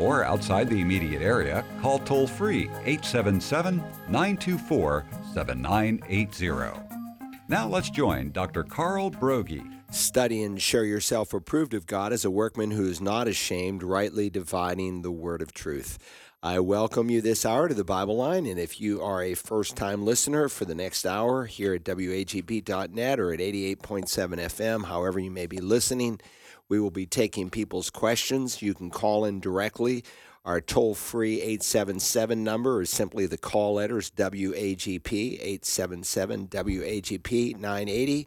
or outside the immediate area, call toll free 877 924 7980. Now let's join Dr. Carl Broggi. Study and show yourself approved of God as a workman who is not ashamed, rightly dividing the word of truth. I welcome you this hour to the Bible Line, and if you are a first time listener for the next hour here at WAGP.net or at 88.7 FM, however you may be listening, we will be taking people's questions. You can call in directly. Our toll free 877 number is simply the call letters WAGP 877 WAGP 980.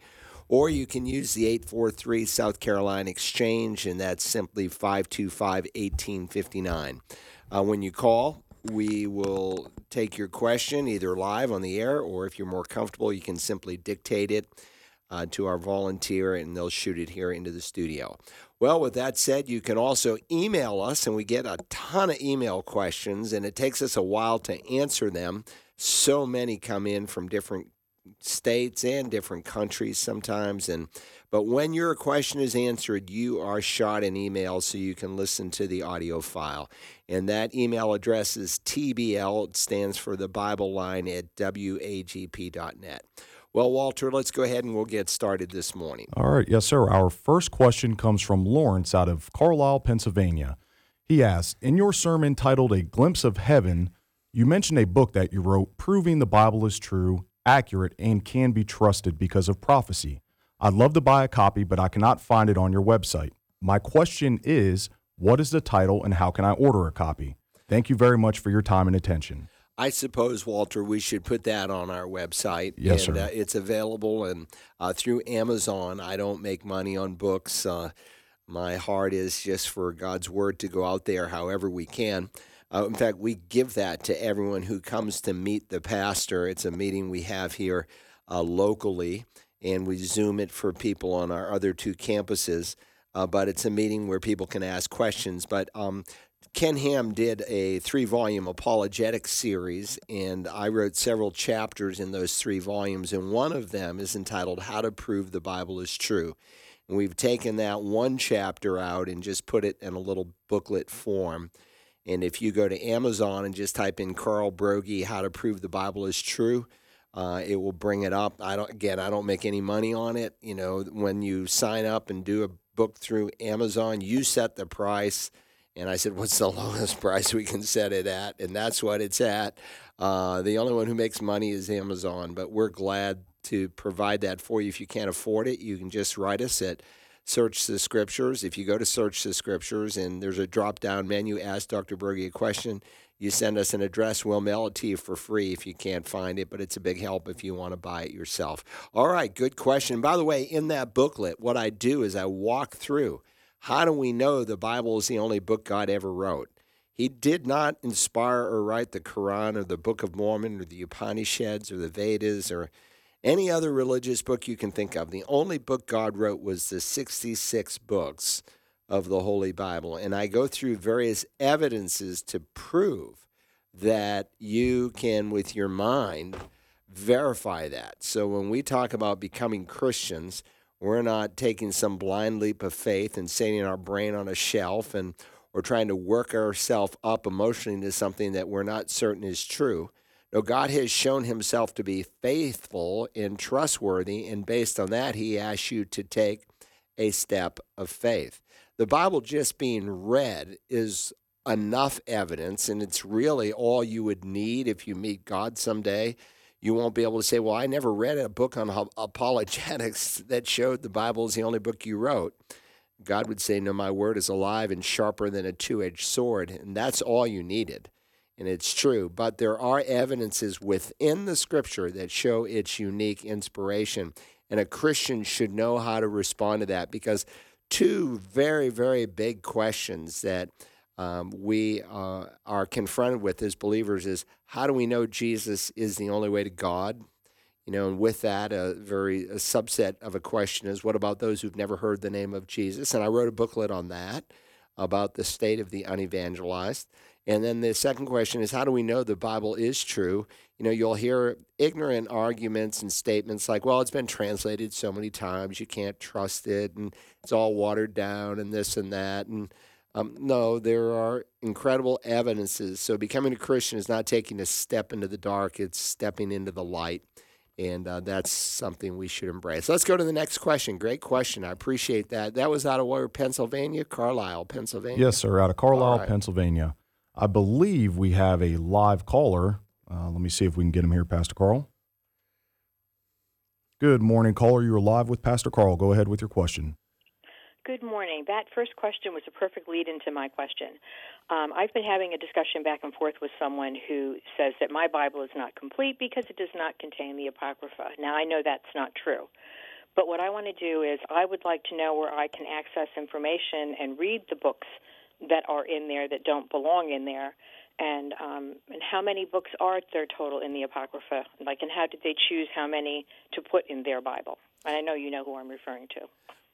Or you can use the 843 South Carolina Exchange, and that's simply 525 1859. Uh, when you call, we will take your question either live on the air, or if you're more comfortable, you can simply dictate it uh, to our volunteer and they'll shoot it here into the studio. Well, with that said, you can also email us, and we get a ton of email questions, and it takes us a while to answer them. So many come in from different states and different countries sometimes and but when your question is answered you are shot an email so you can listen to the audio file and that email address is tbl it stands for the bible line at wagp.net well, Walter, let's go ahead and we'll get started this morning. All right. Yes, sir. Our first question comes from Lawrence out of Carlisle, Pennsylvania. He asks In your sermon titled A Glimpse of Heaven, you mentioned a book that you wrote proving the Bible is true, accurate, and can be trusted because of prophecy. I'd love to buy a copy, but I cannot find it on your website. My question is what is the title and how can I order a copy? Thank you very much for your time and attention. I suppose, Walter, we should put that on our website. Yes, and, sir. Uh, it's available and uh, through Amazon. I don't make money on books. Uh, my heart is just for God's word to go out there however we can. Uh, in fact, we give that to everyone who comes to meet the pastor. It's a meeting we have here uh, locally, and we Zoom it for people on our other two campuses. Uh, but it's a meeting where people can ask questions. But um, Ken Ham did a three volume apologetic series, and I wrote several chapters in those three volumes, and one of them is entitled How to Prove the Bible is True. And we've taken that one chapter out and just put it in a little booklet form. And if you go to Amazon and just type in Carl Broggi, How to Prove the Bible is True, uh, it will bring it up. I don't again, I don't make any money on it. You know, when you sign up and do a book through Amazon, you set the price and I said, What's the lowest price we can set it at? And that's what it's at. Uh, the only one who makes money is Amazon, but we're glad to provide that for you. If you can't afford it, you can just write us at Search the Scriptures. If you go to Search the Scriptures and there's a drop down menu, ask Dr. Broggi a question, you send us an address, we'll mail it to you for free if you can't find it, but it's a big help if you want to buy it yourself. All right, good question. By the way, in that booklet, what I do is I walk through how do we know the Bible is the only book God ever wrote? He did not inspire or write the Quran or the Book of Mormon or the Upanishads or the Vedas or any other religious book you can think of. The only book God wrote was the 66 books of the Holy Bible. And I go through various evidences to prove that you can, with your mind, verify that. So when we talk about becoming Christians, we're not taking some blind leap of faith and setting our brain on a shelf and or trying to work ourselves up emotionally into something that we're not certain is true. No, God has shown himself to be faithful and trustworthy, and based on that, he asks you to take a step of faith. The Bible just being read is enough evidence, and it's really all you would need if you meet God someday you won't be able to say, Well, I never read a book on apologetics that showed the Bible is the only book you wrote. God would say, No, my word is alive and sharper than a two edged sword. And that's all you needed. And it's true. But there are evidences within the scripture that show its unique inspiration. And a Christian should know how to respond to that because two very, very big questions that um, we uh, are confronted with as believers is how do we know Jesus is the only way to God? You know, and with that, a very a subset of a question is what about those who've never heard the name of Jesus? And I wrote a booklet on that about the state of the unevangelized. And then the second question is how do we know the Bible is true? You know, you'll hear ignorant arguments and statements like, well, it's been translated so many times, you can't trust it, and it's all watered down, and this and that. And um, no, there are incredible evidences. So becoming a Christian is not taking a step into the dark, it's stepping into the light. And uh, that's something we should embrace. Let's go to the next question. Great question. I appreciate that. That was out of where, Pennsylvania? Carlisle, Pennsylvania? Yes, sir, out of Carlisle, right. Pennsylvania. I believe we have a live caller. Uh, let me see if we can get him here, Pastor Carl. Good morning, caller. You are live with Pastor Carl. Go ahead with your question. Good morning. That first question was a perfect lead into my question. Um, I've been having a discussion back and forth with someone who says that my Bible is not complete because it does not contain the Apocrypha. Now, I know that's not true. But what I want to do is, I would like to know where I can access information and read the books that are in there that don't belong in there, and um, and how many books are there total in the Apocrypha? Like, and how did they choose how many to put in their Bible? And I know you know who I'm referring to.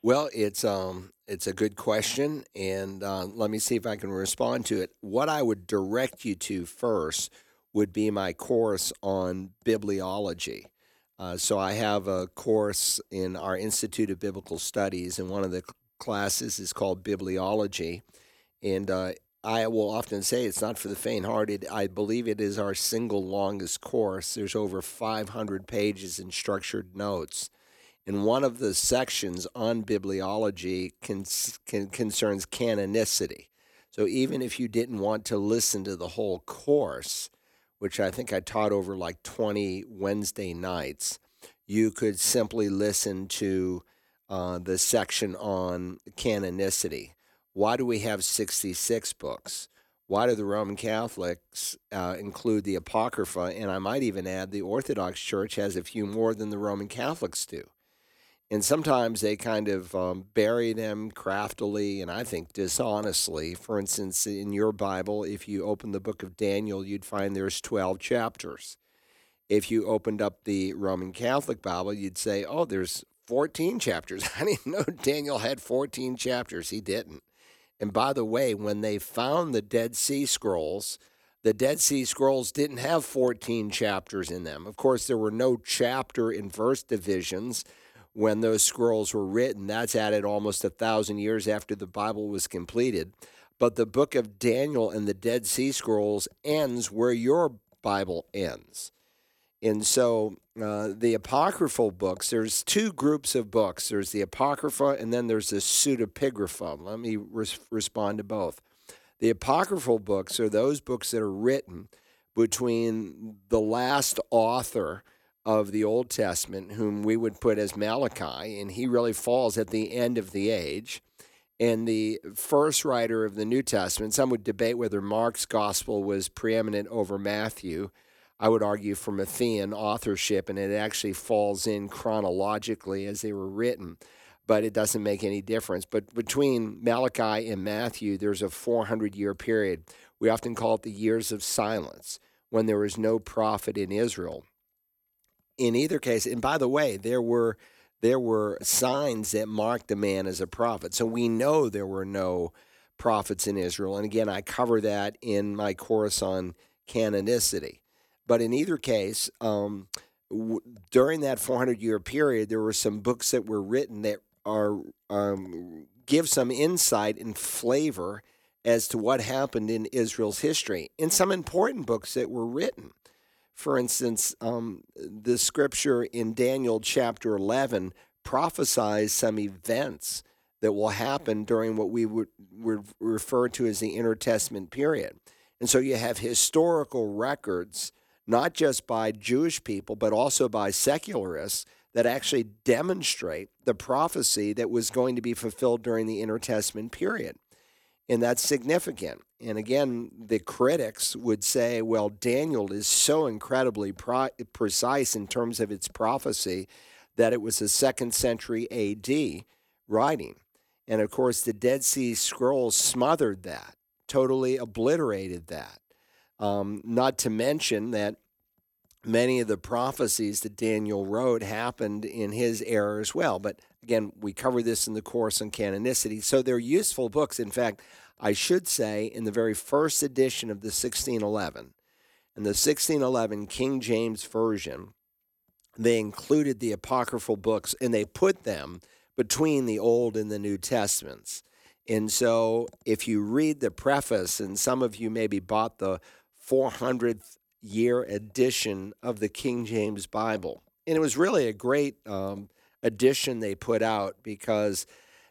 Well, it's um, it's a good question, and uh, let me see if I can respond to it. What I would direct you to first would be my course on bibliology. Uh, so I have a course in our Institute of Biblical Studies, and one of the classes is called bibliology, and uh, I will often say it's not for the faint-hearted. I believe it is our single longest course. There's over 500 pages in structured notes and one of the sections on bibliology con- con- concerns canonicity. So even if you didn't want to listen to the whole course, which I think I taught over like 20 Wednesday nights, you could simply listen to uh, the section on canonicity. Why do we have 66 books? Why do the Roman Catholics uh, include the Apocrypha? And I might even add the Orthodox Church has a few more than the Roman Catholics do and sometimes they kind of um, bury them craftily and I think dishonestly. For instance, in your Bible, if you open the book of Daniel, you'd find there's 12 chapters. If you opened up the Roman Catholic Bible, you'd say, oh, there's 14 chapters. I didn't know Daniel had 14 chapters. He didn't. And by the way, when they found the Dead Sea Scrolls, the Dead Sea Scrolls didn't have 14 chapters in them. Of course, there were no chapter and verse divisions when those scrolls were written. That's added almost a thousand years after the Bible was completed. But the book of Daniel and the Dead Sea Scrolls ends where your Bible ends. And so uh, the apocryphal books, there's two groups of books. There's the apocrypha and then there's the pseudepigrapha. Let me res- respond to both. The apocryphal books are those books that are written between the last author of the Old Testament, whom we would put as Malachi, and he really falls at the end of the age. And the first writer of the New Testament, some would debate whether Mark's gospel was preeminent over Matthew. I would argue for Matthean authorship, and it actually falls in chronologically as they were written, but it doesn't make any difference. But between Malachi and Matthew, there's a 400 year period. We often call it the years of silence when there was no prophet in Israel in either case, and by the way, there were there were signs that marked the man as a prophet. So we know there were no prophets in Israel. And again, I cover that in my course on canonicity. But in either case, um, w- during that 400 year period, there were some books that were written that are um, give some insight and flavor as to what happened in Israel's history, and some important books that were written. For instance, um, the scripture in Daniel chapter 11 prophesies some events that will happen during what we would, would refer to as the intertestament period. And so you have historical records, not just by Jewish people, but also by secularists, that actually demonstrate the prophecy that was going to be fulfilled during the intertestament period. And that's significant. And again, the critics would say, well, Daniel is so incredibly precise in terms of its prophecy that it was a second century AD writing. And of course, the Dead Sea Scrolls smothered that. totally obliterated that. Um, not to mention that many of the prophecies that Daniel wrote happened in his era as well. But again, we cover this in the course on canonicity. So they're useful books. In fact, I should say in the very first edition of the 1611, in the 1611 King James Version, they included the apocryphal books and they put them between the Old and the New Testaments. And so if you read the preface, and some of you maybe bought the 400th year edition of the King James Bible. And it was really a great um, edition they put out because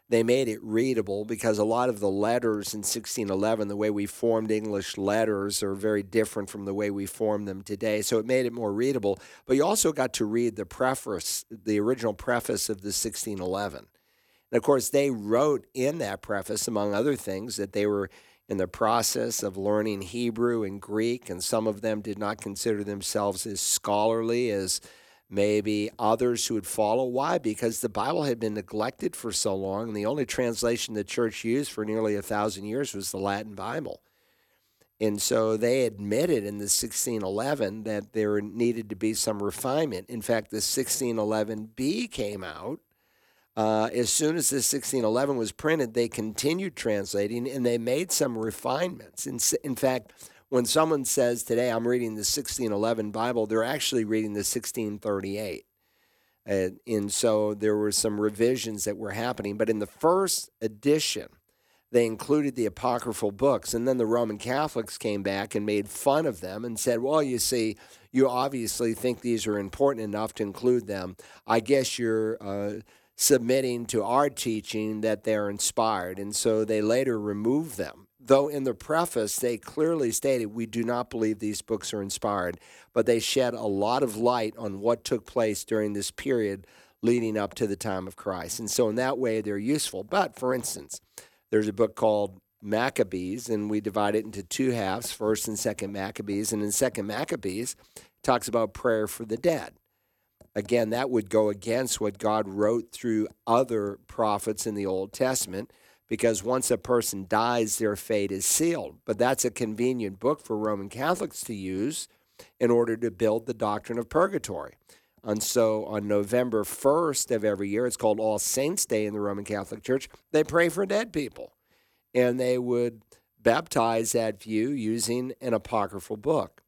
they made it readable because a lot of the letters in 1611 the way we formed english letters are very different from the way we form them today. So it made it more readable. But you also got to read the preface the original preface of the 1611 and of course they wrote in that preface among other things that they were in the process of learning Hebrew and Greek, and some of them did not consider themselves as scholarly as maybe others who would follow. Why? Because the Bible had been neglected for so long, and the only translation the church used for nearly a thousand years was the Latin Bible. And so they admitted in the 1611 that there needed to be some refinement. In fact, the 1611B came out uh, as soon as this 1611 was printed, they continued translating and they made some refinements. In, in fact, when someone says today, I'm reading the 1611 Bible, they're actually reading the 1638. And, and so there were some revisions that were happening. But in the first edition, they included the apocryphal books. And then the Roman Catholics came back and made fun of them and said, well, you see, you obviously think these are important enough to include them. I guess you're. Uh, submitting to our teaching that they're inspired. And so they later removed them. Though in the preface, they clearly stated, We do not believe these books are inspired, but they shed a lot of light on what took place during this period leading up to the time of Christ. And so, in that way, they're useful. But for instance, there's a book called Maccabees, and we divide it into two halves first and second Maccabees. And in second Maccabees, talks about prayer for the dead again, that would go against what God wrote through other prophets in the Old Testament because once a person dies, their fate is sealed. But that's a convenient book for Roman Catholics to use in order to build the doctrine of purgatory. And so on November 1st of every year, it's called All Saints' Day in the Roman Catholic Church, they pray for dead people. And they would baptize that view using an apocryphal book.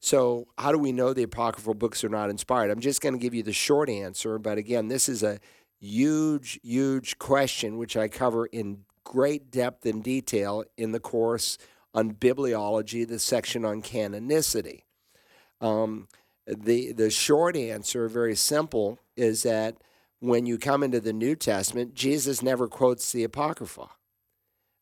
So, how do we know the apocryphal books are not inspired? I'm just going to give you the short answer, but again, this is a huge, huge question, which I cover in great depth and detail in the course on bibliology, the section on canonicity. Um, the the short answer, very simple, is that when you come into the New Testament, Jesus never quotes the Apocrypha.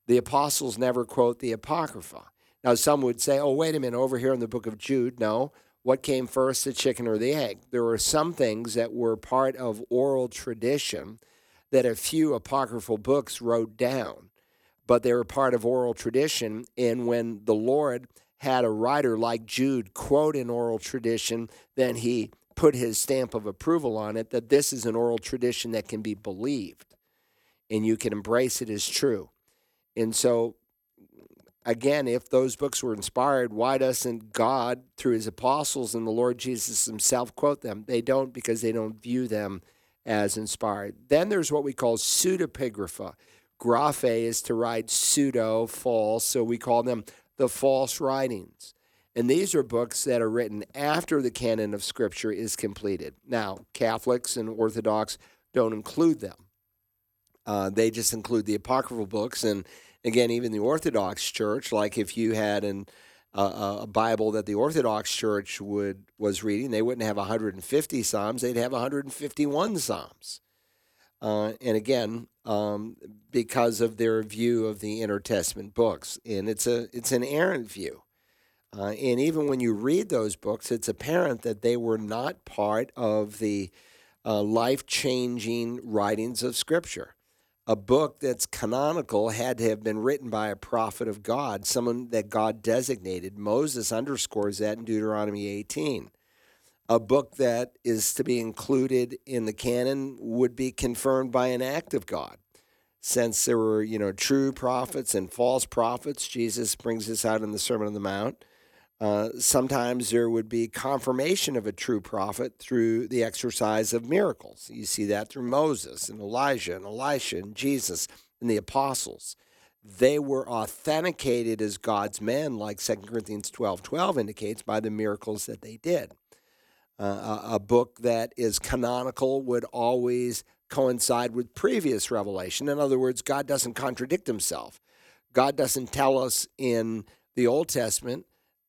The apostles never quote the Apocrypha. Now, some would say, oh, wait a minute, over here in the book of Jude, no. What came first, the chicken or the egg? There were some things that were part of oral tradition that a few apocryphal books wrote down, but they were part of oral tradition. And when the Lord had a writer like Jude quote an oral tradition, then he put his stamp of approval on it that this is an oral tradition that can be believed and you can embrace it as true. And so again, if those books were inspired, why doesn't God, through his apostles and the Lord Jesus himself, quote them? They don't because they don't view them as inspired. Then there's what we call pseudepigrapha. Graphe is to write pseudo, false, so we call them the false writings. And these are books that are written after the canon of Scripture is completed. Now, Catholics and Orthodox don't include them. Uh, they just include the apocryphal books, and again, even the Orthodox Church, like if you had an uh, a Bible that the Orthodox Church would was reading, they wouldn't have 150 Psalms; they'd have 151 Psalms. Uh, and again, um, because of their view of the intertestament books, and it's a it's an errant view. Uh, and even when you read those books, it's apparent that they were not part of the uh, life changing writings of Scripture a book that's canonical had to have been written by a prophet of God, someone that God designated. Moses underscores that in Deuteronomy 18. A book that is to be included in the canon would be confirmed by an act of God. since there were, you know, true prophets and false prophets. Jesus brings this out in the Sermon on the Mount. Uh, sometimes there would be confirmation of a true prophet through the exercise of miracles. You see that through Moses and Elijah and Elisha and Jesus and the apostles. They were authenticated as God's men, like 2 Corinthians 12 12 indicates, by the miracles that they did. Uh, a, a book that is canonical would always coincide with previous revelation. In other words, God doesn't contradict himself. God doesn't tell us in the Old Testament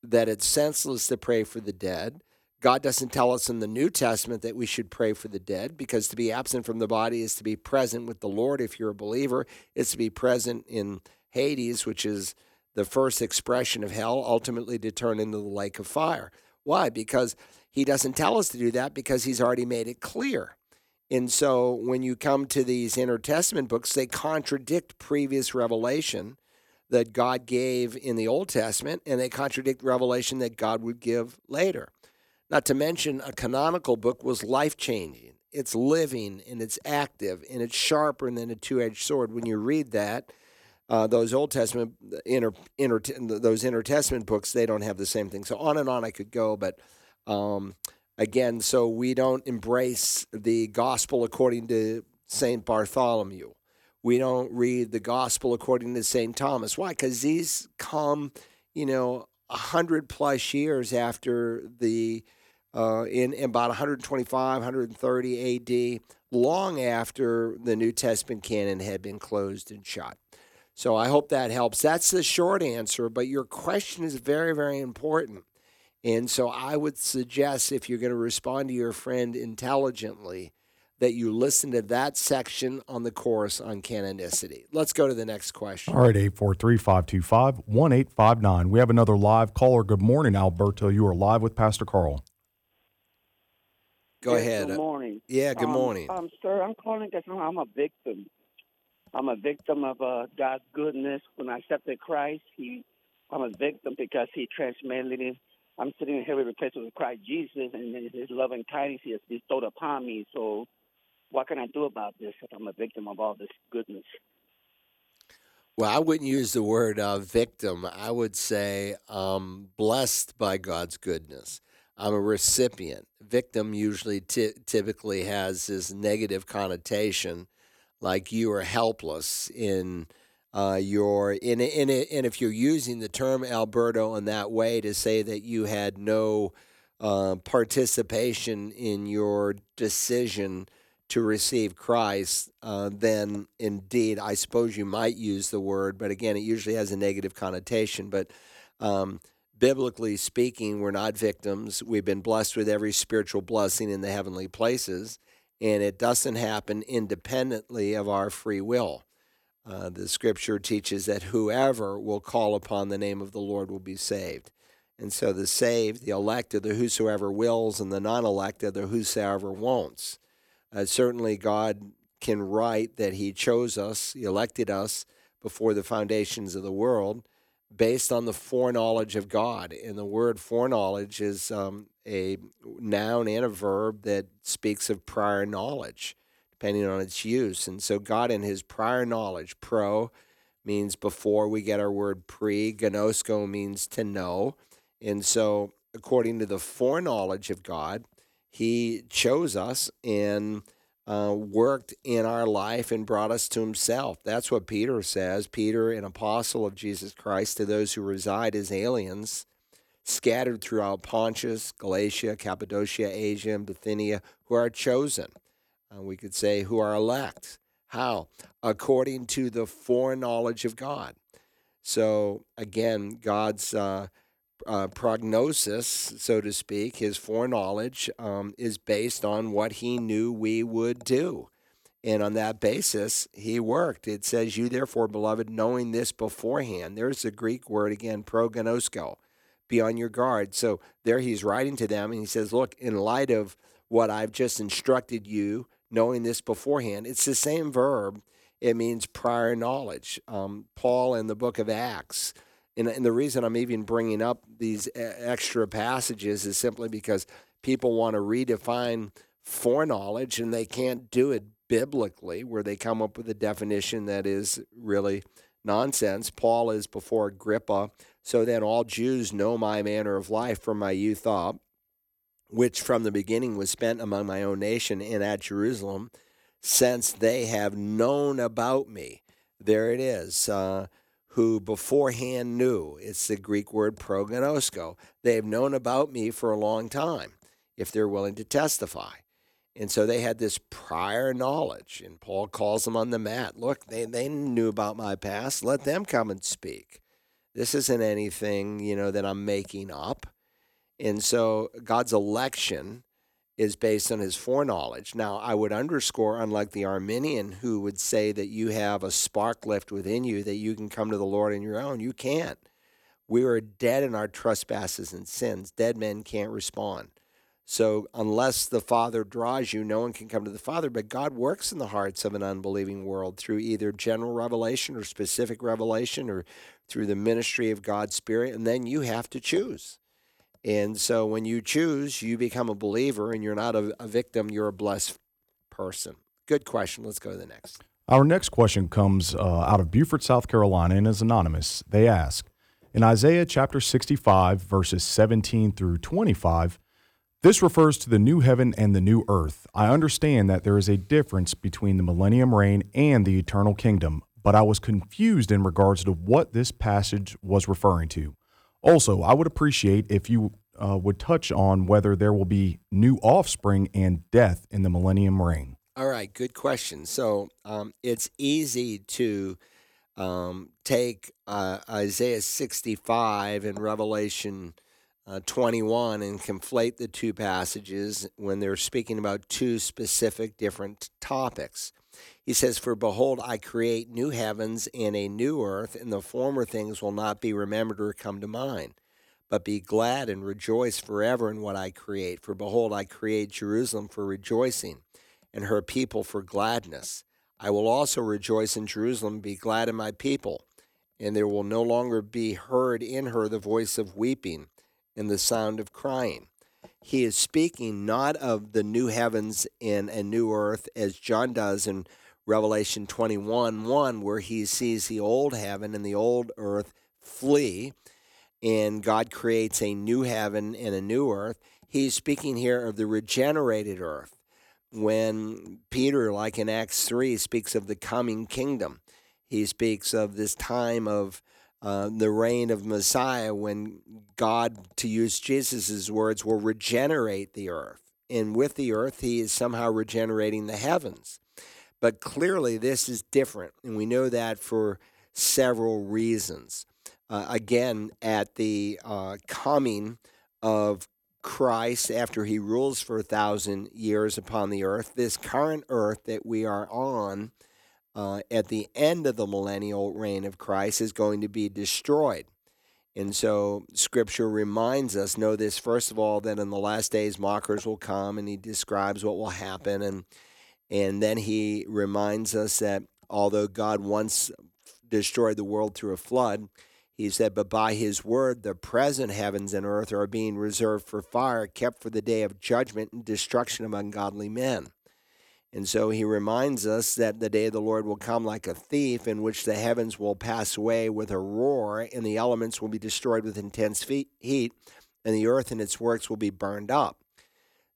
that it's senseless to pray for the dead. God doesn't tell us in the New Testament that we should pray for the dead because to be absent from the body is to be present with the Lord if you're a believer. It's to be present in Hades, which is the first expression of hell, ultimately to turn into the lake of fire. Why? Because he doesn't tell us to do that because he's already made it clear. And so when you come to these intertestament books, they contradict previous revelation that God gave in the Old Testament, and they contradict revelation that God would give later. Not to mention, a canonical book was life changing. It's living and it's active and it's sharper than a two edged sword. When you read that, uh, those Old Testament, inter, inter, those intertestament books, they don't have the same thing. So on and on I could go, but um, again, so we don't embrace the gospel according to St. Bartholomew. We don't read the gospel according to St. Thomas. Why? Because these come, you know, a hundred plus years after the, uh, in, in about 125, 130 AD, long after the New Testament canon had been closed and shut. So I hope that helps. That's the short answer, but your question is very, very important. And so I would suggest if you're going to respond to your friend intelligently, that you listen to that section on the course on canonicity. Let's go to the next question. All right, 843 525 1859. We have another live caller. Good morning, Alberto. You are live with Pastor Carl. Go yes, ahead. Good morning. Yeah, good um, morning. Um, sir, I'm calling because I'm a victim. I'm a victim of uh, God's goodness. When I accepted Christ, He, I'm a victim because He transmitted it. I'm sitting in heavenly places with Christ Jesus, and His loving kindness He has bestowed upon me. So what can I do about this if I'm a victim of all this goodness? Well, I wouldn't use the word uh, victim. I would say um, blessed by God's goodness. I'm a recipient. Victim usually t- typically has this negative connotation, like you are helpless in uh, your in in. And if you're using the term Alberto in that way to say that you had no uh, participation in your decision to receive Christ, uh, then indeed, I suppose you might use the word, but again, it usually has a negative connotation. But um, biblically speaking, we're not victims. We've been blessed with every spiritual blessing in the heavenly places, and it doesn't happen independently of our free will. Uh, the scripture teaches that whoever will call upon the name of the Lord will be saved. And so the saved, the elect, are the whosoever wills, and the non elect are the whosoever won'ts. Uh, certainly, God can write that He chose us, elected us before the foundations of the world based on the foreknowledge of God. And the word foreknowledge is um, a noun and a verb that speaks of prior knowledge, depending on its use. And so, God, in His prior knowledge, pro means before we get our word pre, gnosko means to know. And so, according to the foreknowledge of God, he chose us and uh, worked in our life and brought us to Himself. That's what Peter says. Peter, an apostle of Jesus Christ, to those who reside as aliens, scattered throughout Pontus, Galatia, Cappadocia, Asia, and Bithynia, who are chosen. Uh, we could say who are elect. How? According to the foreknowledge of God. So again, God's uh, uh, prognosis, so to speak, his foreknowledge, um, is based on what he knew we would do. And on that basis, he worked. It says, You therefore, beloved, knowing this beforehand. There's the Greek word again, prognosko, be on your guard. So there he's writing to them and he says, Look, in light of what I've just instructed you, knowing this beforehand, it's the same verb. It means prior knowledge. Um, Paul in the book of Acts, and, and the reason I'm even bringing up these extra passages is simply because people want to redefine foreknowledge and they can't do it biblically, where they come up with a definition that is really nonsense. Paul is before Agrippa, so then all Jews know my manner of life from my youth up, which from the beginning was spent among my own nation and at Jerusalem, since they have known about me. There it is. Uh, who beforehand knew. It's the Greek word prognosko. They have known about me for a long time if they're willing to testify. And so they had this prior knowledge. And Paul calls them on the mat. Look, they, they knew about my past. Let them come and speak. This isn't anything, you know, that I'm making up. And so God's election is based on his foreknowledge. Now, I would underscore, unlike the Arminian who would say that you have a spark left within you, that you can come to the Lord on your own. You can't. We are dead in our trespasses and sins. Dead men can't respond. So, unless the Father draws you, no one can come to the Father. But God works in the hearts of an unbelieving world through either general revelation or specific revelation or through the ministry of God's Spirit. And then you have to choose. And so when you choose, you become a believer and you're not a, a, victim, you're a blessed person. Good question. Let's go to the next. Our next question comes uh, out of Beaufort, South Carolina, and is anonymous. They ask In Isaiah chapter 65, verses 17 through 25, this refers to the new heaven and the new earth. I understand that there is a difference between the millennium reign and the eternal kingdom, but I was confused in regards to what this passage was referring to. Also, I would appreciate if you uh, would touch on whether there will be new offspring and death in the millennium reign. All right, good question. So um, it's easy to um, take uh, Isaiah 65 and Revelation uh, 21 and conflate the two passages when they're speaking about two specific different topics. He says, For behold, I create new heavens and a new earth, and the former things will not be remembered or come to mind. But be glad and rejoice forever in what I create. For behold, I create Jerusalem for rejoicing, and her people for gladness. I will also rejoice in Jerusalem, be glad in my people. And there will no longer be heard in her the voice of weeping and the sound of crying he is speaking not of the new heavens and a new earth as John does in Revelation 21 1, where he sees the old heaven and the old earth flee, and God creates a new heaven and a new earth. He's speaking here of the regenerated earth. When Peter, like in Acts 3, speaks of the coming kingdom, he speaks of this time of uh, the reign of Messiah when God, to use Jesus' words, will regenerate the earth. And with the earth, he is somehow regenerating the heavens. But clearly, this is different. And we know that for several reasons. Uh, again, at the uh, coming of Christ after he rules for a thousand years upon the earth, this current earth that we are on uh, at the end of the millennial reign of Christ is going to be destroyed. And so scripture reminds us know this first of all that in the last days mockers will come and he describes what will happen and and then he reminds us that although God once destroyed the world through a flood, he said, But by his word, the present heavens and earth are being reserved for fire, kept for the day of judgment and destruction of ungodly men. And so he reminds us that the day of the Lord will come like a thief, in which the heavens will pass away with a roar, and the elements will be destroyed with intense heat, and the earth and its works will be burned up.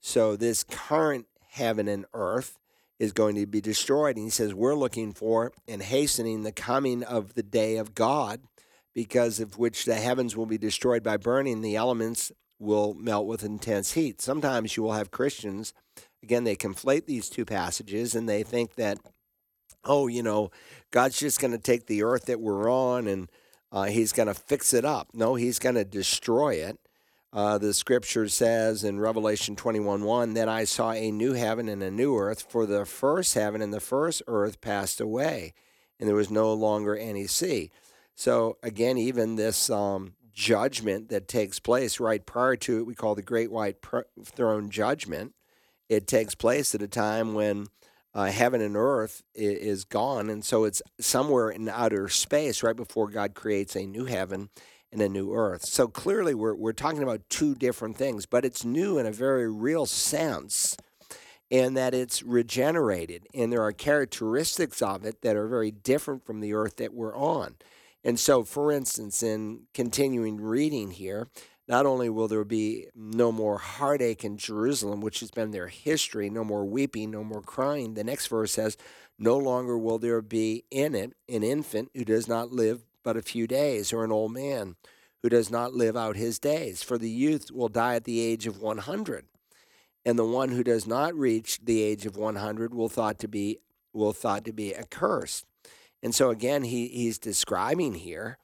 So, this current heaven and earth is going to be destroyed. And he says, We're looking for and hastening the coming of the day of God, because of which the heavens will be destroyed by burning, the elements will melt with intense heat. Sometimes you will have Christians Again, they conflate these two passages and they think that, oh, you know, God's just going to take the earth that we're on and uh, he's going to fix it up. No, he's going to destroy it. Uh, the scripture says in Revelation 21 1 that I saw a new heaven and a new earth, for the first heaven and the first earth passed away, and there was no longer any sea. So, again, even this um, judgment that takes place right prior to it, we call the Great White Throne Judgment it takes place at a time when uh, heaven and earth is gone. And so it's somewhere in outer space right before God creates a new heaven and a new earth. So clearly, we're, we're talking about two different things, but it's new in a very real sense. in that it's regenerated. And there are characteristics of it that are very different from the earth that we're on. And so, for instance, in continuing reading here, not only will there be no more heartache in Jerusalem, which has been their history, no more weeping, no more crying. The next verse says, No longer will there be in it an infant who does not live but a few days, or an old man who does not live out his days. For the youth will die at the age of 100 and the one who does not reach the age of 100 will thought to be will thought to be accursed. And so again, he, he's describing here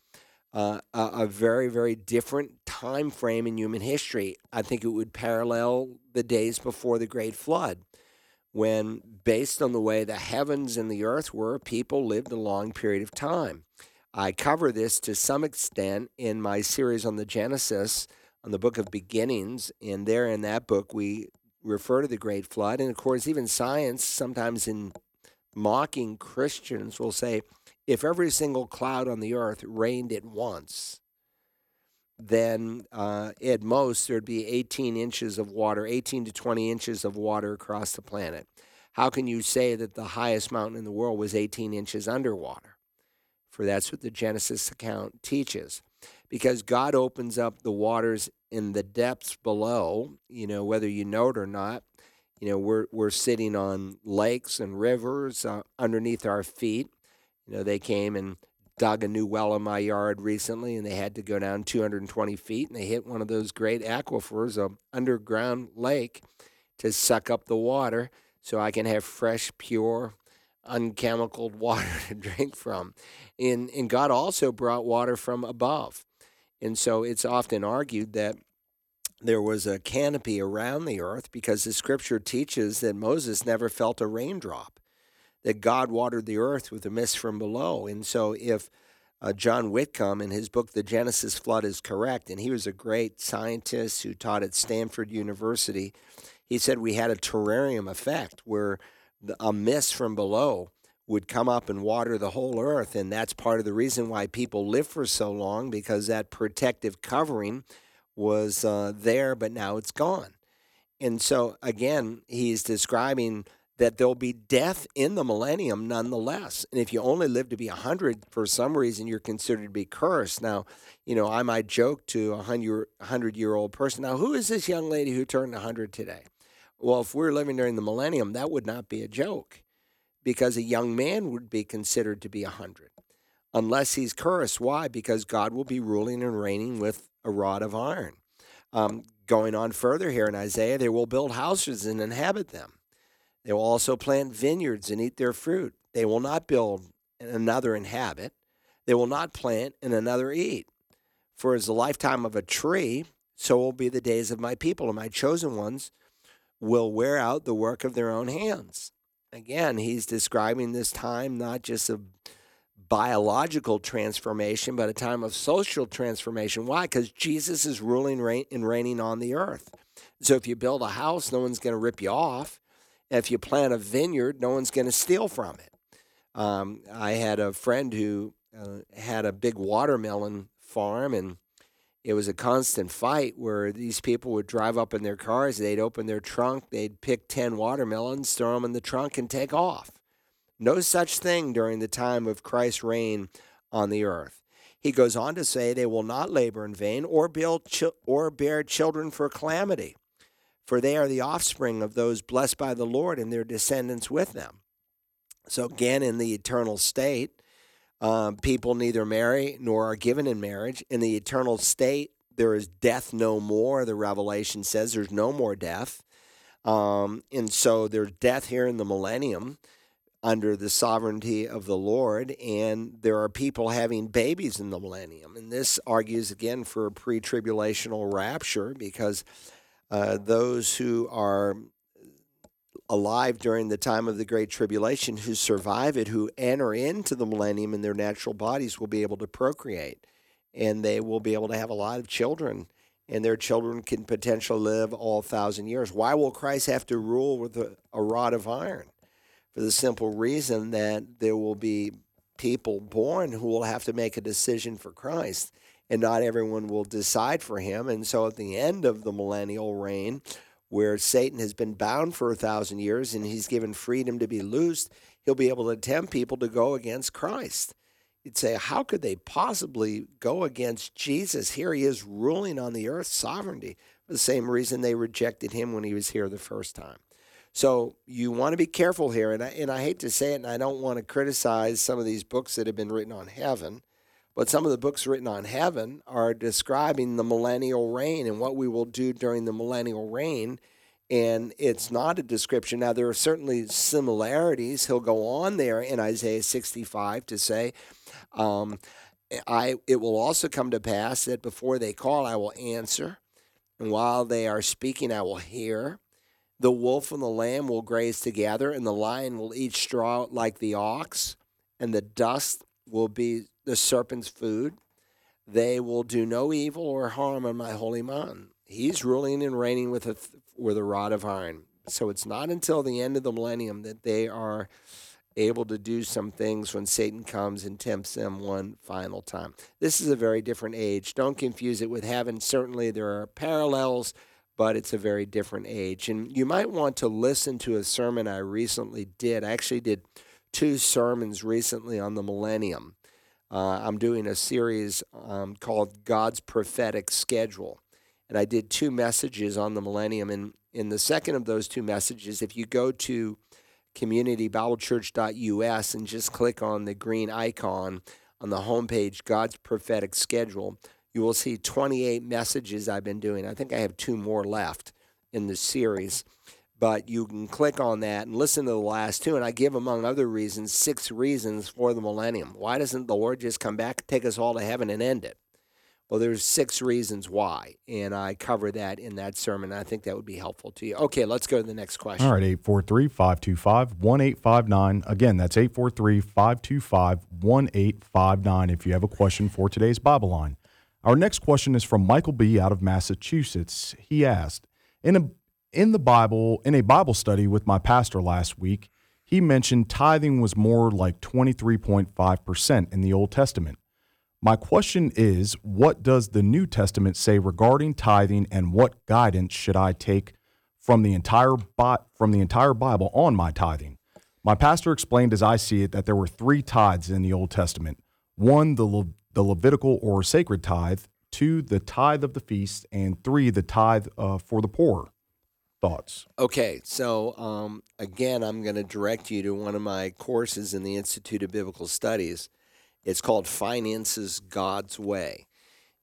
uh, a, a, very very different time frame in human history. I think it would parallel the days before the Great Flood, when based on the way the heavens and the earth were, people lived a long period of time. I cover this to some extent in my series on the Genesis on the book of beginnings and there in that book we refer to the Great Flood. And of course, even science, sometimes in mocking Christians, will say if every single cloud on the earth rained at once, then uh, at most there'd be 18 inches of water, 18 to 20 inches of water across the planet. How can you say that the highest mountain in the world was 18 inches underwater? For that's what the Genesis account teaches because God opens up the waters in the depths below, you know, whether you know it or not. You know, we're, we're sitting on lakes and rivers uh, underneath our feet. You know, they came and dug a new well in my yard recently and they had to go down 220 feet and they hit one of those great aquifers, an underground lake, to suck up the water so I can have fresh, pure, unchemicaled water to drink from. And, and God also brought water from above. And so it's often argued that there was a canopy around the earth because the scripture teaches that Moses never felt a raindrop, that God watered the earth with a mist from below. And so if uh, John Whitcomb in his book, The Genesis Flood, is correct, and he was a great scientist who taught at Stanford University, he said we had a terrarium effect where a mist from below would come up and water the whole earth. And that's part of the reason why people live for so long because that protective covering was uh, there, but now it's gone. And so, again, he's describing that there'll be death in the millennium nonetheless. And if you only live to be 100, for some reason, you're considered to be cursed. Now, you know, I might joke to a 100 year old person, now, who is this young lady who turned 100 today? Well, if we're living during the millennium, that would not be a joke because a young man would be considered to be a 100 unless he's cursed. Why? Because God will be ruling and reigning with a rod of iron. Um, going on further here in Isaiah, they will build houses and inhabit them. They will also plant vineyards and eat their fruit. They will not build and another inhabit. They will not plant and another eat. For as the lifetime of a tree, so will be the days of my people, and my chosen ones will wear out the work of their own hands again, he's describing this time not just of biological transformation, but a time of social transformation. Why? Because Jesus is ruling and reigning on the earth. So if you build a house, no one's going to rip you off. If you plant a vineyard, no one's going to steal from it. Um, I had a friend who uh, had a big watermelon farm, and it was a constant fight where these people would drive up in their cars, they'd open their trunk, they'd pick 10 watermelons, throw them in the trunk, and take off. No such thing during the time of Christ's reign on the earth. He goes on to say, They will not labor in vain or, build chi- or bear children for calamity, for they are the offspring of those blessed by the Lord and their descendants with them. So, again, in the eternal state, um, people neither marry nor are given in marriage. In the eternal state, there is death no more. The Revelation says there's no more death. Um, and so there's death here in the millennium under the sovereignty of the Lord, and there are people having babies in the millennium. And this argues again for a pre tribulational rapture because uh, those who are alive during the time of the Great Tribulation who survive it, who enter into the millennium in their natural bodies, will be able to procreate. And they will be able to have a lot of children, and their children can potentially live all thousand years. Why will Christ have to rule with a, a rod of iron? For the simple reason that there will be people born who will have to make a decision for Christ, and not everyone will decide for him. And so at the end of the millennial reign, where Satan has been bound for a thousand years and he's given freedom to be loosed, he'll be able to tempt people to go against Christ. You'd say, how could they possibly go against Jesus? Here he is ruling on the earth, sovereignty, for the same reason they rejected him when he was here the first time. So you want to be careful here, and I, and I hate to say it, and I don't want to criticize some of these books that have been written on heaven, but some of the books written on heaven are describing the millennial reign and what we will do during the millennial reign. And it's not a description. Now, there are certainly similarities. He'll go on there in Isaiah 65 to say, um, I, it will also come to pass that before they call, I will answer. And while they are speaking, I will hear. The wolf and the lamb will graze together, and the lion will eat straw like the ox, and the dust will be the serpent's food. They will do no evil or harm on my holy mountain. He's ruling and reigning with a with a rod of iron. So it's not until the end of the millennium that they are able to do some things when Satan comes and tempts them one final time. This is a very different age. Don't confuse it with heaven. Certainly there are parallels, but it's a very different age. And you might want to listen to a sermon I recently did. I actually did two sermons recently on the millennium. Uh, I'm doing a series um, called God's Prophetic Schedule. And I did two messages on the millennium. And in the second of those two messages, if you go to communitybiblechurch.us and just click on the green icon on the homepage, God's Prophetic Schedule, you will see 28 messages I've been doing. I think I have two more left in the series but you can click on that and listen to the last two. And I give, among other reasons, six reasons for the millennium. Why doesn't the Lord just come back, take us all to heaven, and end it? Well, there's six reasons why, and I cover that in that sermon. I think that would be helpful to you. Okay, let's go to the next question. All right, 843 525 1859. Again, that's 843 525 1859 if you have a question for today's Bible line. Our next question is from Michael B. out of Massachusetts. He asked, in a in the Bible, in a Bible study with my pastor last week, he mentioned tithing was more like 23.5% in the Old Testament. My question is, what does the New Testament say regarding tithing and what guidance should I take from the entire from the entire Bible on my tithing? My pastor explained as I see it that there were 3 tithes in the Old Testament. One, the Le- the Levitical or sacred tithe, two, the tithe of the feast, and three, the tithe uh, for the poor thoughts. Okay, so um, again, I'm going to direct you to one of my courses in the Institute of Biblical Studies. It's called Finances God's Way.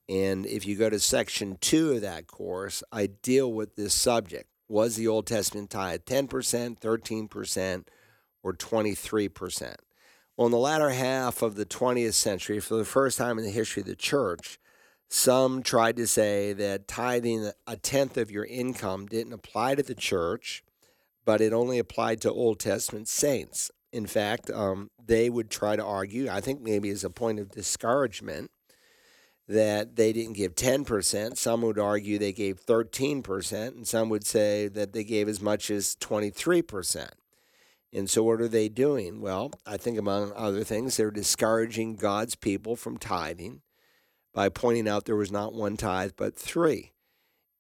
And if you go to section two of that course, I deal with this subject. Was the Old Testament tithe 10%, 13%, or 23%? Well, in the latter half of the 20th century, for the first time in the history of the church, some tried to say that tithing a tenth of your income didn't apply to the church, but it only applied to Old Testament saints. In fact, um, they would try to argue, I think maybe as a point of discouragement, that they didn't give 10%. Some would argue they gave 13%, and some would say that they gave as much as 23%. And so, what are they doing? Well, I think among other things, they're discouraging God's people from tithing by pointing out there was not one tithe, but three.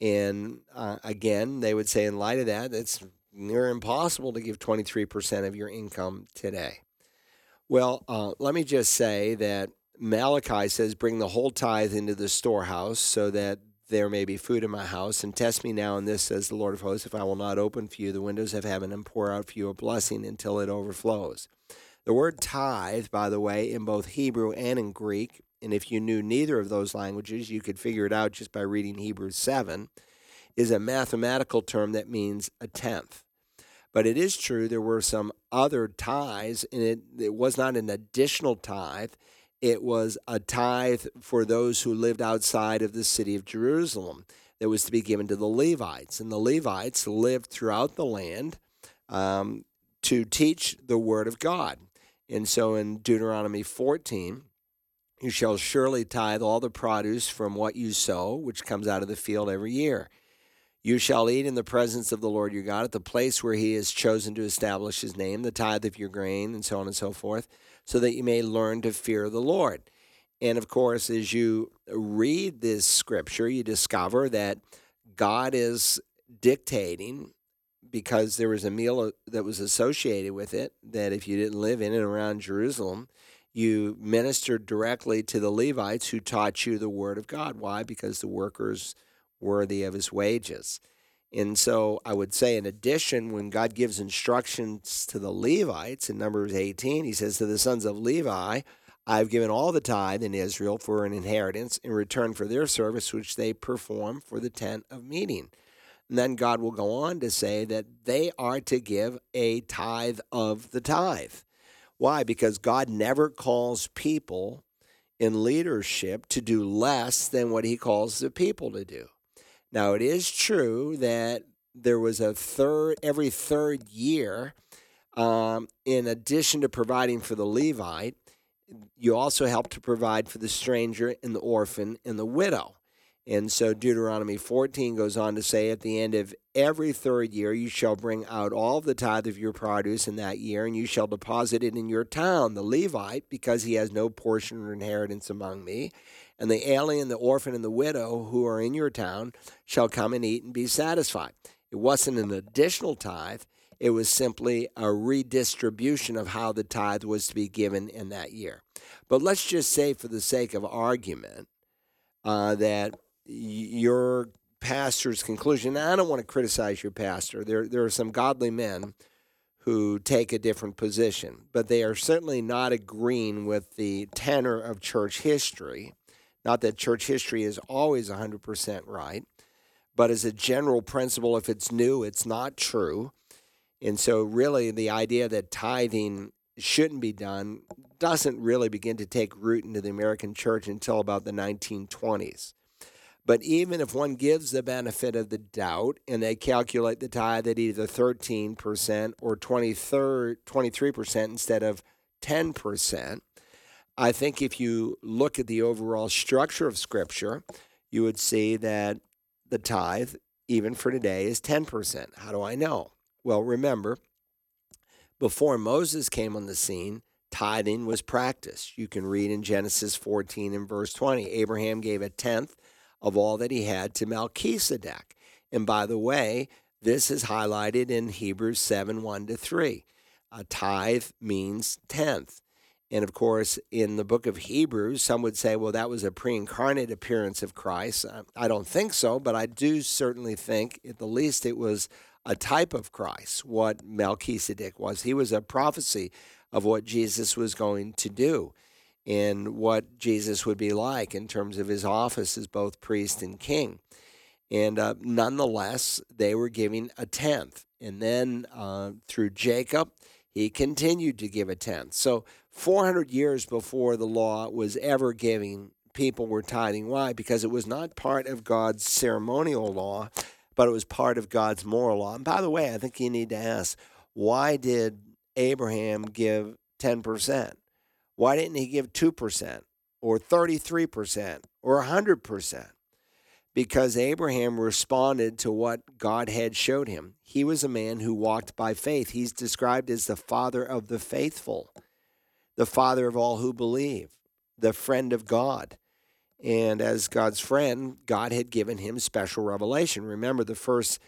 And uh, again, they would say, in light of that, it's near impossible to give 23% of your income today. Well, uh, let me just say that Malachi says, Bring the whole tithe into the storehouse so that there may be food in my house, and test me now in this, says the Lord of hosts, if I will not open for you the windows of heaven and pour out for you a blessing until it overflows. The word tithe, by the way, in both Hebrew and in Greek, and if you knew neither of those languages, you could figure it out just by reading Hebrews 7, is a mathematical term that means a tenth. But it is true there were some other tithes, and it, it was not an additional tithe. It was a tithe for those who lived outside of the city of Jerusalem that was to be given to the Levites. And the Levites lived throughout the land um, to teach the word of God. And so in Deuteronomy 14, you shall surely tithe all the produce from what you sow, which comes out of the field every year. You shall eat in the presence of the Lord your God at the place where he has chosen to establish his name, the tithe of your grain, and so on and so forth, so that you may learn to fear the Lord. And of course, as you read this scripture, you discover that God is dictating because there was a meal that was associated with it that if you didn't live in and around Jerusalem, you ministered directly to the Levites who taught you the word of God. Why? Because the workers worthy of his wages. And so I would say, in addition, when God gives instructions to the Levites in Numbers 18, he says to the sons of Levi, I've given all the tithe in Israel for an inheritance in return for their service, which they perform for the tent of meeting. And then God will go on to say that they are to give a tithe of the tithe. Why? Because God never calls people in leadership to do less than what he calls the people to do. Now, it is true that there was a third, every third year, um, in addition to providing for the Levite, you also help to provide for the stranger and the orphan and the widow. And so Deuteronomy 14 goes on to say, At the end of every third year, you shall bring out all the tithe of your produce in that year, and you shall deposit it in your town, the Levite, because he has no portion or inheritance among me. And the alien, the orphan, and the widow who are in your town shall come and eat and be satisfied. It wasn't an additional tithe, it was simply a redistribution of how the tithe was to be given in that year. But let's just say, for the sake of argument, uh, that your pastor's conclusion. I don't want to criticize your pastor. There, there are some godly men who take a different position, but they are certainly not agreeing with the tenor of church history. Not that church history is always 100% right, but as a general principle, if it's new, it's not true. And so, really, the idea that tithing shouldn't be done doesn't really begin to take root into the American church until about the 1920s. But even if one gives the benefit of the doubt and they calculate the tithe at either 13% or 23% instead of 10%, I think if you look at the overall structure of Scripture, you would see that the tithe, even for today, is 10%. How do I know? Well, remember, before Moses came on the scene, tithing was practiced. You can read in Genesis 14 and verse 20. Abraham gave a tenth of all that he had to Melchizedek. And by the way, this is highlighted in Hebrews 7 1 to 3. A tithe means tenth. And of course, in the book of Hebrews, some would say, well, that was a pre incarnate appearance of Christ. I don't think so, but I do certainly think, at the least, it was a type of Christ, what Melchizedek was. He was a prophecy of what Jesus was going to do in what Jesus would be like in terms of his office as both priest and king. And uh, nonetheless, they were giving a tenth. And then uh, through Jacob, he continued to give a tenth. So 400 years before the law was ever giving, people were tithing. Why? Because it was not part of God's ceremonial law, but it was part of God's moral law. And by the way, I think you need to ask why did Abraham give 10%? Why didn't he give 2% or 33% or 100%? Because Abraham responded to what God had showed him. He was a man who walked by faith. He's described as the father of the faithful, the father of all who believe, the friend of God. And as God's friend, God had given him special revelation. Remember, the first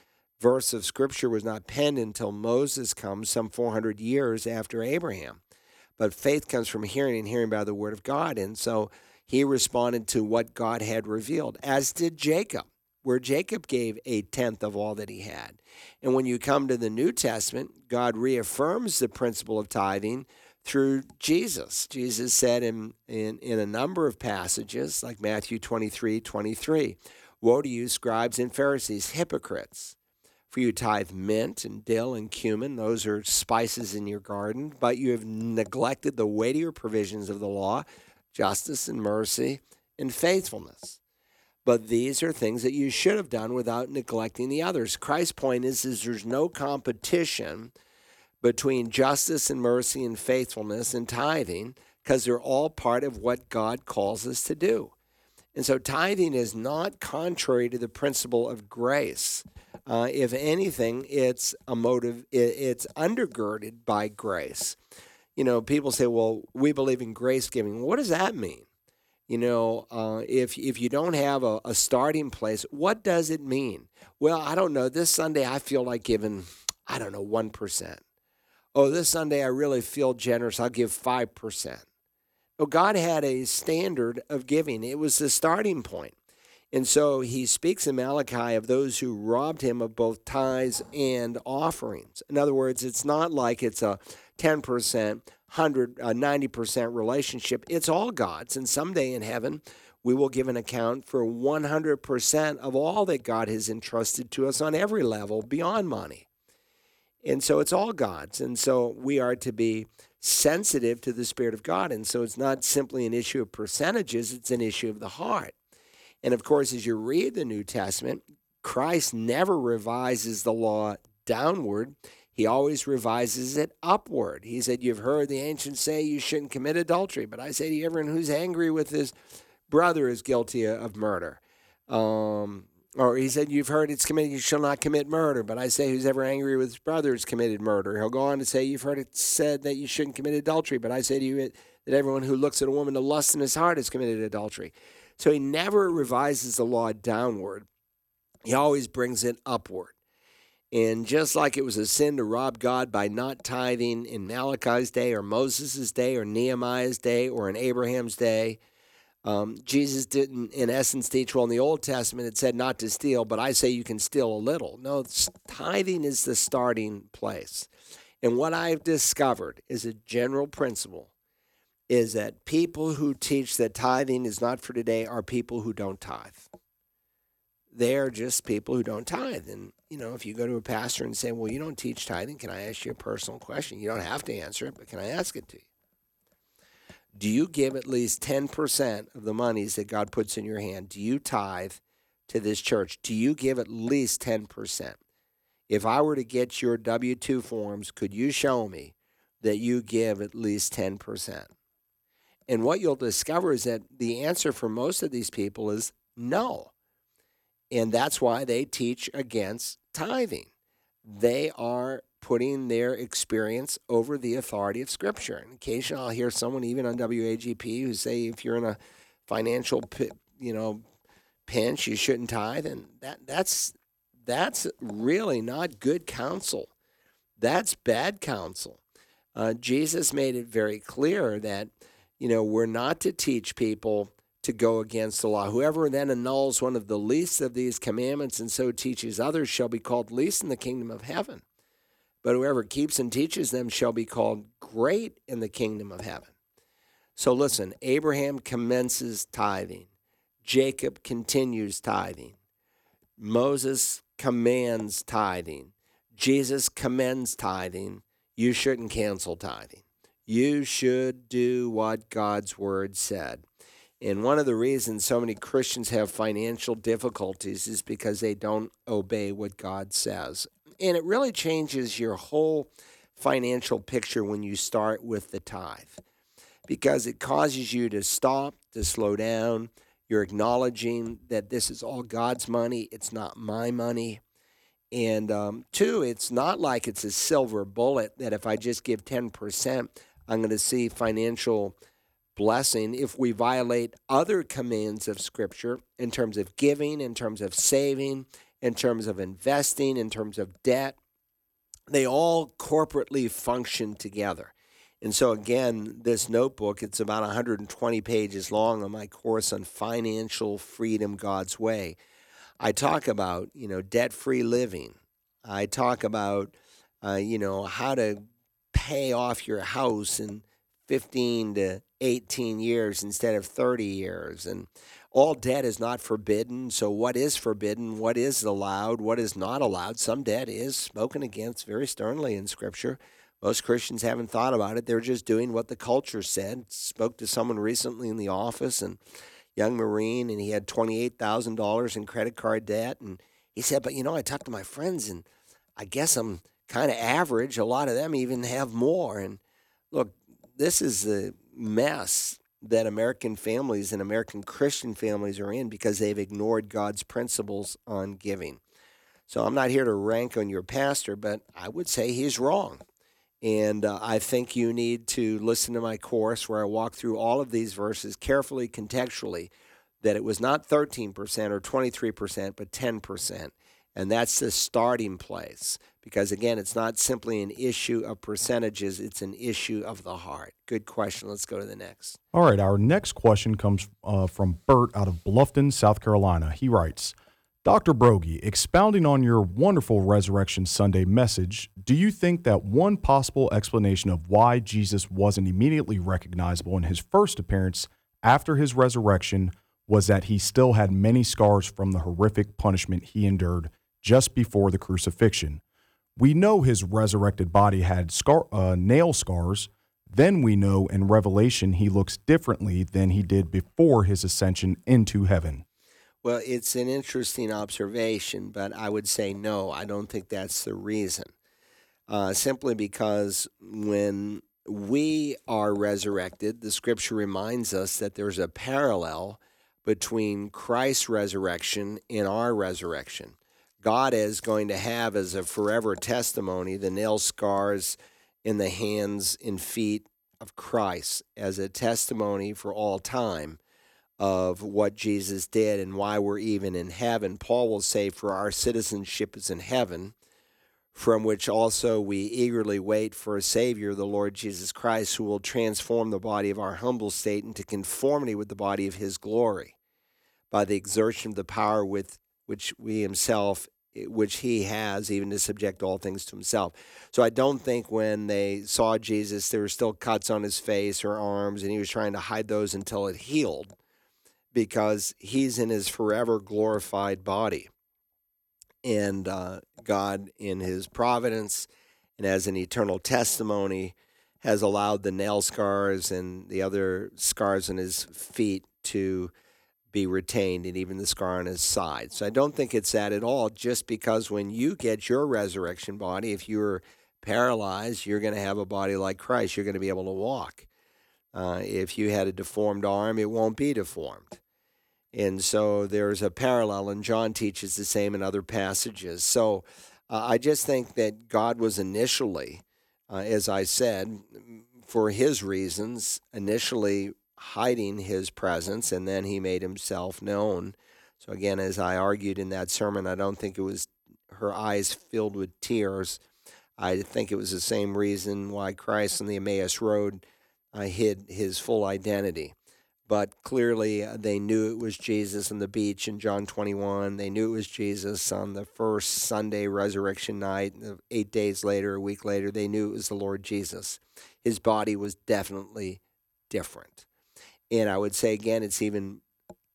verse of Scripture was not penned until Moses comes some 400 years after Abraham. But faith comes from hearing and hearing by the word of God. And so he responded to what God had revealed, as did Jacob, where Jacob gave a tenth of all that he had. And when you come to the New Testament, God reaffirms the principle of tithing through Jesus. Jesus said in, in, in a number of passages, like Matthew 23 23, Woe to you, scribes and Pharisees, hypocrites! For you tithe mint and dill and cumin, those are spices in your garden, but you have neglected the weightier provisions of the law, justice and mercy and faithfulness. But these are things that you should have done without neglecting the others. Christ's point is, is there's no competition between justice and mercy and faithfulness and tithing because they're all part of what God calls us to do. And so tithing is not contrary to the principle of grace. Uh, if anything, it's a motive, it's undergirded by grace. You know, people say, well, we believe in grace giving. What does that mean? You know, uh, if if you don't have a, a starting place, what does it mean? Well, I don't know. This Sunday, I feel like giving, I don't know, one percent. Oh, this Sunday, I really feel generous. I'll give five percent. Oh, God had a standard of giving. It was the starting point. And so he speaks in Malachi of those who robbed him of both tithes and offerings. In other words, it's not like it's a 10%, 100, 90% relationship. It's all God's. And someday in heaven, we will give an account for 100% of all that God has entrusted to us on every level beyond money. And so it's all God's. And so we are to be sensitive to the Spirit of God. And so it's not simply an issue of percentages, it's an issue of the heart. And of course, as you read the New Testament, Christ never revises the law downward. He always revises it upward. He said, You've heard the ancients say you shouldn't commit adultery, but I say to everyone who's angry with his brother is guilty of murder. Um, or he said, You've heard it's committed, you shall not commit murder, but I say, Who's ever angry with his brother has committed murder. He'll go on to say, You've heard it said that you shouldn't commit adultery, but I say to you that everyone who looks at a woman to lust in his heart has committed adultery. So he never revises the law downward, he always brings it upward. And just like it was a sin to rob God by not tithing in Malachi's day or Moses' day or Nehemiah's day or in Abraham's day, um, Jesus didn't, in essence, teach well in the Old Testament. It said not to steal, but I say you can steal a little. No, tithing is the starting place. And what I've discovered is a general principle is that people who teach that tithing is not for today are people who don't tithe. They're just people who don't tithe. And, you know, if you go to a pastor and say, well, you don't teach tithing, can I ask you a personal question? You don't have to answer it, but can I ask it to you? Do you give at least 10% of the monies that God puts in your hand? Do you tithe to this church? Do you give at least 10%? If I were to get your W 2 forms, could you show me that you give at least 10%? And what you'll discover is that the answer for most of these people is no. And that's why they teach against tithing. They are putting their experience over the authority of Scripture. And occasionally I'll hear someone, even on WAGP, who say if you're in a financial, you know, pinch, you shouldn't tithe. And that, that's, that's really not good counsel. That's bad counsel. Uh, Jesus made it very clear that you know, we're not to teach people to go against the law. Whoever then annuls one of the least of these commandments and so teaches others shall be called least in the kingdom of heaven. But whoever keeps and teaches them shall be called great in the kingdom of heaven. So listen, Abraham commences tithing. Jacob continues tithing. Moses commands tithing. Jesus commends tithing. You shouldn't cancel tithing. You should do what God's word said. And one of the reasons so many Christians have financial difficulties is because they don't obey what God says. And it really changes your whole financial picture when you start with the tithe because it causes you to stop, to slow down. You're acknowledging that this is all God's money, it's not my money. And um, two, it's not like it's a silver bullet that if I just give 10%, I'm going to see financial blessing if we violate other commands of Scripture in terms of giving, in terms of saving, in terms of investing, in terms of debt. They all corporately function together. And so, again, this notebook, it's about 120 pages long on my course on financial freedom God's way. I talk about, you know, debt free living. I talk about, uh, you know, how to pay off your house in 15 to 18 years instead of 30 years. And all debt is not forbidden. So, what is forbidden? What is allowed? What is not allowed? Some debt is spoken against very sternly in Scripture. Most Christians haven't thought about it. They're just doing what the culture said. Spoke to someone recently in the office and young Marine, and he had $28,000 in credit card debt. And he said, But you know, I talked to my friends, and I guess I'm kind of average. A lot of them even have more. And look, this is the mess that American families and American Christian families are in because they've ignored God's principles on giving. So I'm not here to rank on your pastor, but I would say he's wrong. And uh, I think you need to listen to my course where I walk through all of these verses carefully, contextually, that it was not 13% or 23%, but 10%. And that's the starting place. Because again, it's not simply an issue of percentages, it's an issue of the heart. Good question. Let's go to the next. All right. Our next question comes uh, from Bert out of Bluffton, South Carolina. He writes Dr. Broggi, expounding on your wonderful Resurrection Sunday message, do you think that one possible explanation of why Jesus wasn't immediately recognizable in his first appearance after his resurrection was that he still had many scars from the horrific punishment he endured just before the crucifixion? We know his resurrected body had scar, uh, nail scars. Then we know in Revelation he looks differently than he did before his ascension into heaven. Well, it's an interesting observation, but I would say no, I don't think that's the reason. Uh, simply because when we are resurrected, the scripture reminds us that there's a parallel between Christ's resurrection and our resurrection. God is going to have as a forever testimony the nail scars in the hands and feet of Christ as a testimony for all time of what Jesus did and why we're even in heaven. Paul will say, For our citizenship is in heaven, from which also we eagerly wait for a Savior, the Lord Jesus Christ, who will transform the body of our humble state into conformity with the body of his glory by the exertion of the power with which we himself which he has, even to subject all things to himself. So I don't think when they saw Jesus, there were still cuts on his face or arms, and he was trying to hide those until it healed because he's in his forever glorified body. And uh, God, in his providence and as an eternal testimony, has allowed the nail scars and the other scars on his feet to be retained and even the scar on his side. So I don't think it's that at all, just because when you get your resurrection body, if you're paralyzed, you're going to have a body like Christ. You're going to be able to walk. Uh, if you had a deformed arm, it won't be deformed. And so there's a parallel, and John teaches the same in other passages. So uh, I just think that God was initially, uh, as I said, for his reasons, initially hiding his presence, and then he made himself known. So, again, as I argued in that sermon, I don't think it was her eyes filled with tears. I think it was the same reason why Christ on the Emmaus Road uh, hid his full identity. But clearly, uh, they knew it was Jesus on the beach in John 21. They knew it was Jesus on the first Sunday resurrection night. Eight days later, a week later, they knew it was the Lord Jesus. His body was definitely different. And I would say again, it's even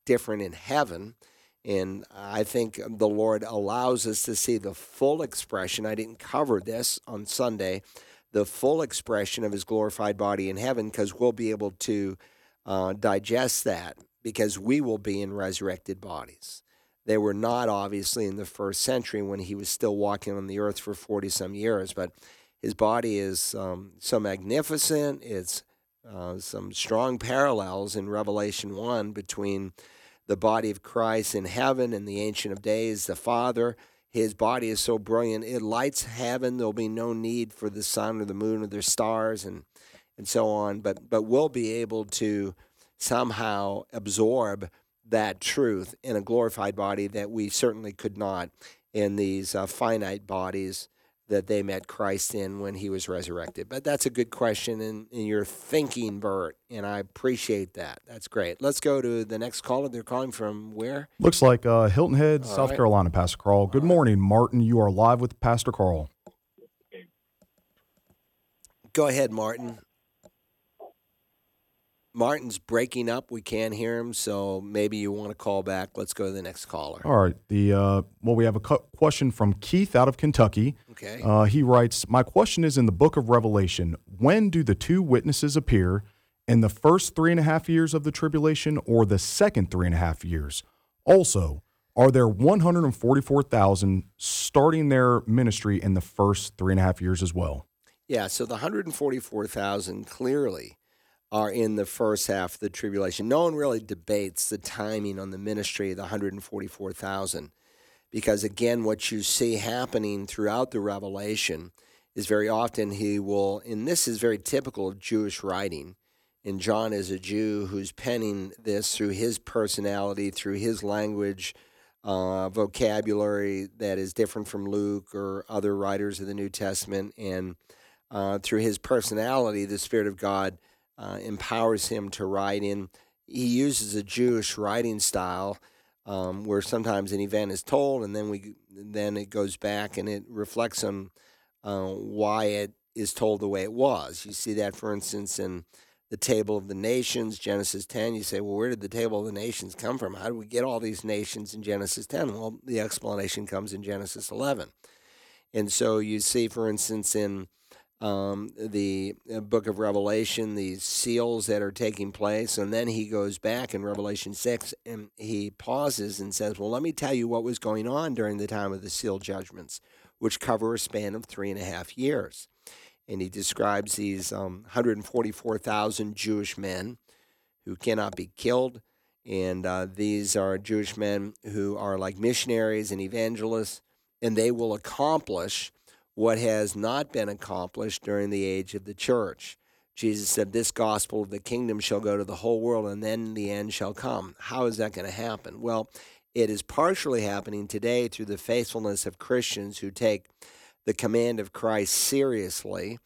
different in heaven. And I think the Lord allows us to see the full expression. I didn't cover this on Sunday, the full expression of his glorified body in heaven, because we'll be able to uh, digest that because we will be in resurrected bodies. They were not obviously in the first century when he was still walking on the earth for 40 some years, but his body is um, so magnificent. It's uh, some strong parallels in Revelation 1 between the body of Christ in heaven and the Ancient of Days, the Father. His body is so brilliant, it lights heaven. There'll be no need for the sun or the moon or the stars and, and so on, but, but we'll be able to somehow absorb that truth in a glorified body that we certainly could not in these uh, finite bodies that they met Christ in when he was resurrected? But that's a good question, and, and you're thinking, Bert, and I appreciate that. That's great. Let's go to the next caller. They're calling from where? Looks like uh, Hilton Head, All South right. Carolina, Pastor Carl. Good All morning, right. Martin. You are live with Pastor Carl. Go ahead, Martin. Martin's breaking up. We can't hear him, so maybe you want to call back. Let's go to the next caller. All right. The uh, well, we have a question from Keith out of Kentucky. Okay. Uh, he writes, "My question is in the Book of Revelation. When do the two witnesses appear? In the first three and a half years of the tribulation, or the second three and a half years? Also." Are there 144,000 starting their ministry in the first three and a half years as well? Yeah, so the 144,000 clearly are in the first half of the tribulation. No one really debates the timing on the ministry of the 144,000 because, again, what you see happening throughout the revelation is very often he will, and this is very typical of Jewish writing. And John is a Jew who's penning this through his personality, through his language, uh, vocabulary that is different from Luke or other writers of the New Testament. And uh, through his personality, the Spirit of God uh, empowers him to write in. He uses a Jewish writing style um, where sometimes an event is told and then we then it goes back and it reflects on uh, why it is told the way it was. You see that, for instance, in the table of the nations, Genesis 10. You say, well, where did the table of the nations come from? How did we get all these nations in Genesis 10? Well, the explanation comes in Genesis 11. And so you see, for instance, in um, the uh, book of Revelation, these seals that are taking place. And then he goes back in Revelation 6 and he pauses and says, Well, let me tell you what was going on during the time of the seal judgments, which cover a span of three and a half years. And he describes these um, 144,000 Jewish men who cannot be killed. And uh, these are Jewish men who are like missionaries and evangelists, and they will accomplish what has not been accomplished during the age of the church. Jesus said, This gospel of the kingdom shall go to the whole world, and then the end shall come. How is that going to happen? Well, it is partially happening today through the faithfulness of Christians who take the command of Christ seriously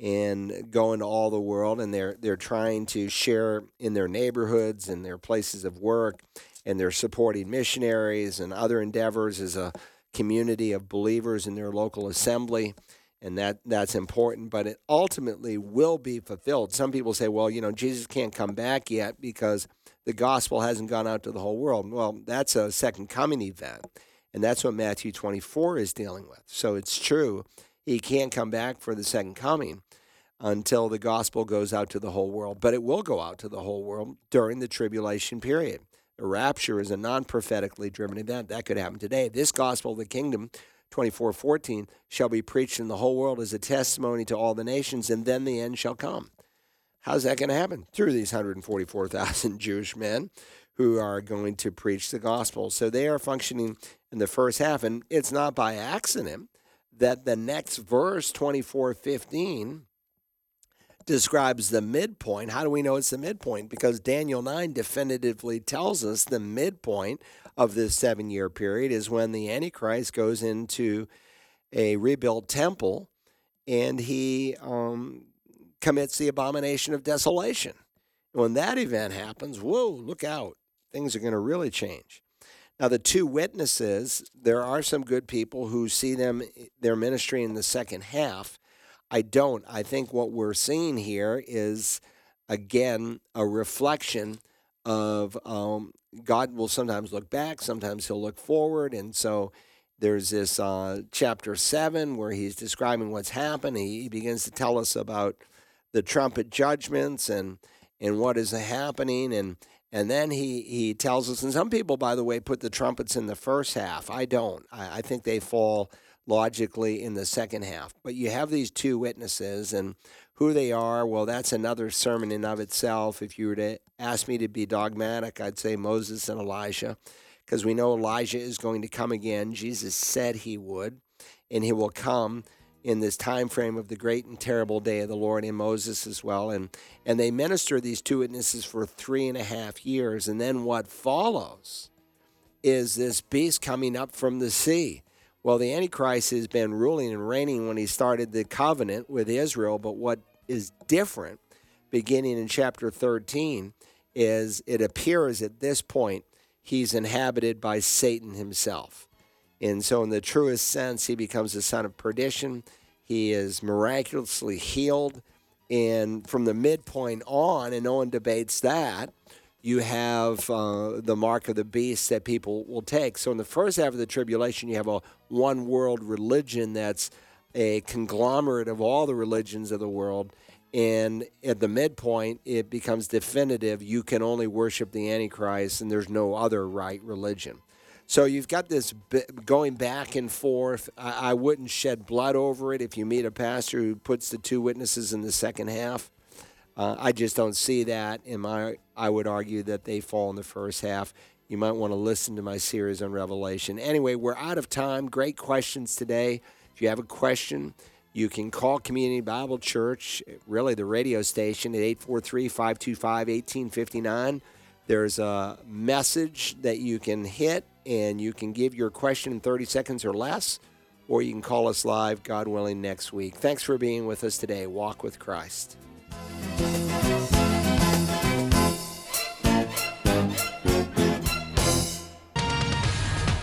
and go into all the world and they're they're trying to share in their neighborhoods and their places of work and they're supporting missionaries and other endeavors as a community of believers in their local assembly, and that that's important. But it ultimately will be fulfilled. Some people say, well, you know, Jesus can't come back yet because the gospel hasn't gone out to the whole world. Well, that's a second coming event, and that's what Matthew 24 is dealing with. So it's true, he can't come back for the second coming until the gospel goes out to the whole world, but it will go out to the whole world during the tribulation period. The rapture is a non prophetically driven event. That could happen today. This gospel of the kingdom, 24 14, shall be preached in the whole world as a testimony to all the nations, and then the end shall come. How's that going to happen? Through these 144,000 Jewish men who are going to preach the gospel. So they are functioning in the first half, and it's not by accident that the next verse, 24 15, describes the midpoint. How do we know it's the midpoint? Because Daniel 9 definitively tells us the midpoint of this seven year period is when the Antichrist goes into a rebuilt temple and he um, commits the abomination of desolation. When that event happens, whoa, look out. Things are going to really change. Now, the two witnesses, there are some good people who see them, their ministry in the second half I don't. I think what we're seeing here is, again, a reflection of um, God will sometimes look back, sometimes he'll look forward. And so there's this uh, chapter seven where he's describing what's happened. He, he begins to tell us about the trumpet judgments and, and what is happening. And, and then he, he tells us, and some people, by the way, put the trumpets in the first half. I don't. I, I think they fall logically in the second half. But you have these two witnesses, and who they are, well, that's another sermon in of itself. If you were to ask me to be dogmatic, I'd say Moses and Elijah, because we know Elijah is going to come again. Jesus said he would, and he will come in this time frame of the great and terrible day of the Lord and Moses as well. And and they minister these two witnesses for three and a half years. And then what follows is this beast coming up from the sea. Well, the Antichrist has been ruling and reigning when he started the covenant with Israel, but what is different, beginning in chapter 13, is it appears at this point he's inhabited by Satan himself. And so, in the truest sense, he becomes the son of perdition. He is miraculously healed. And from the midpoint on, and no one debates that, you have uh, the mark of the beast that people will take. So in the first half of the tribulation, you have a one world religion that's a conglomerate of all the religions of the world. And at the midpoint, it becomes definitive you can only worship the Antichrist and there's no other right religion. So you've got this going back and forth. I wouldn't shed blood over it if you meet a pastor who puts the two witnesses in the second half. Uh, I just don't see that. In my, I would argue that they fall in the first half. You might want to listen to my series on Revelation. Anyway, we're out of time. Great questions today. If you have a question, You can call Community Bible Church, really the radio station, at 843 525 1859. There's a message that you can hit, and you can give your question in 30 seconds or less, or you can call us live, God willing, next week. Thanks for being with us today. Walk with Christ. Thank you.